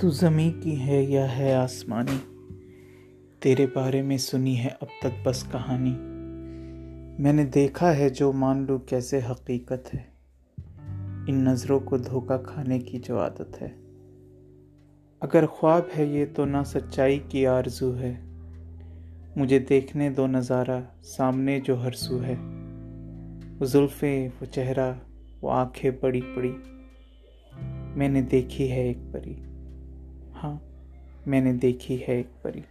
तू ज़मी की है या है आसमानी? तेरे बारे में सुनी है अब तक बस कहानी। मैंने देखा है जो मान लूँ कैसे हकीकत है। इन नज़रों को धोखा खाने की जो आदत है। अगर ख्वाब है ये तो ना सच्चाई की आरज़ू है। मुझे देखने दो नज़ारा, सामने जो हरसू है। वो जुल्फ़े, वो चेहरा, वो आँखें बड़ी बड़ी मैंने देखी है एक परी। हाँ मैंने देखी है एक परी।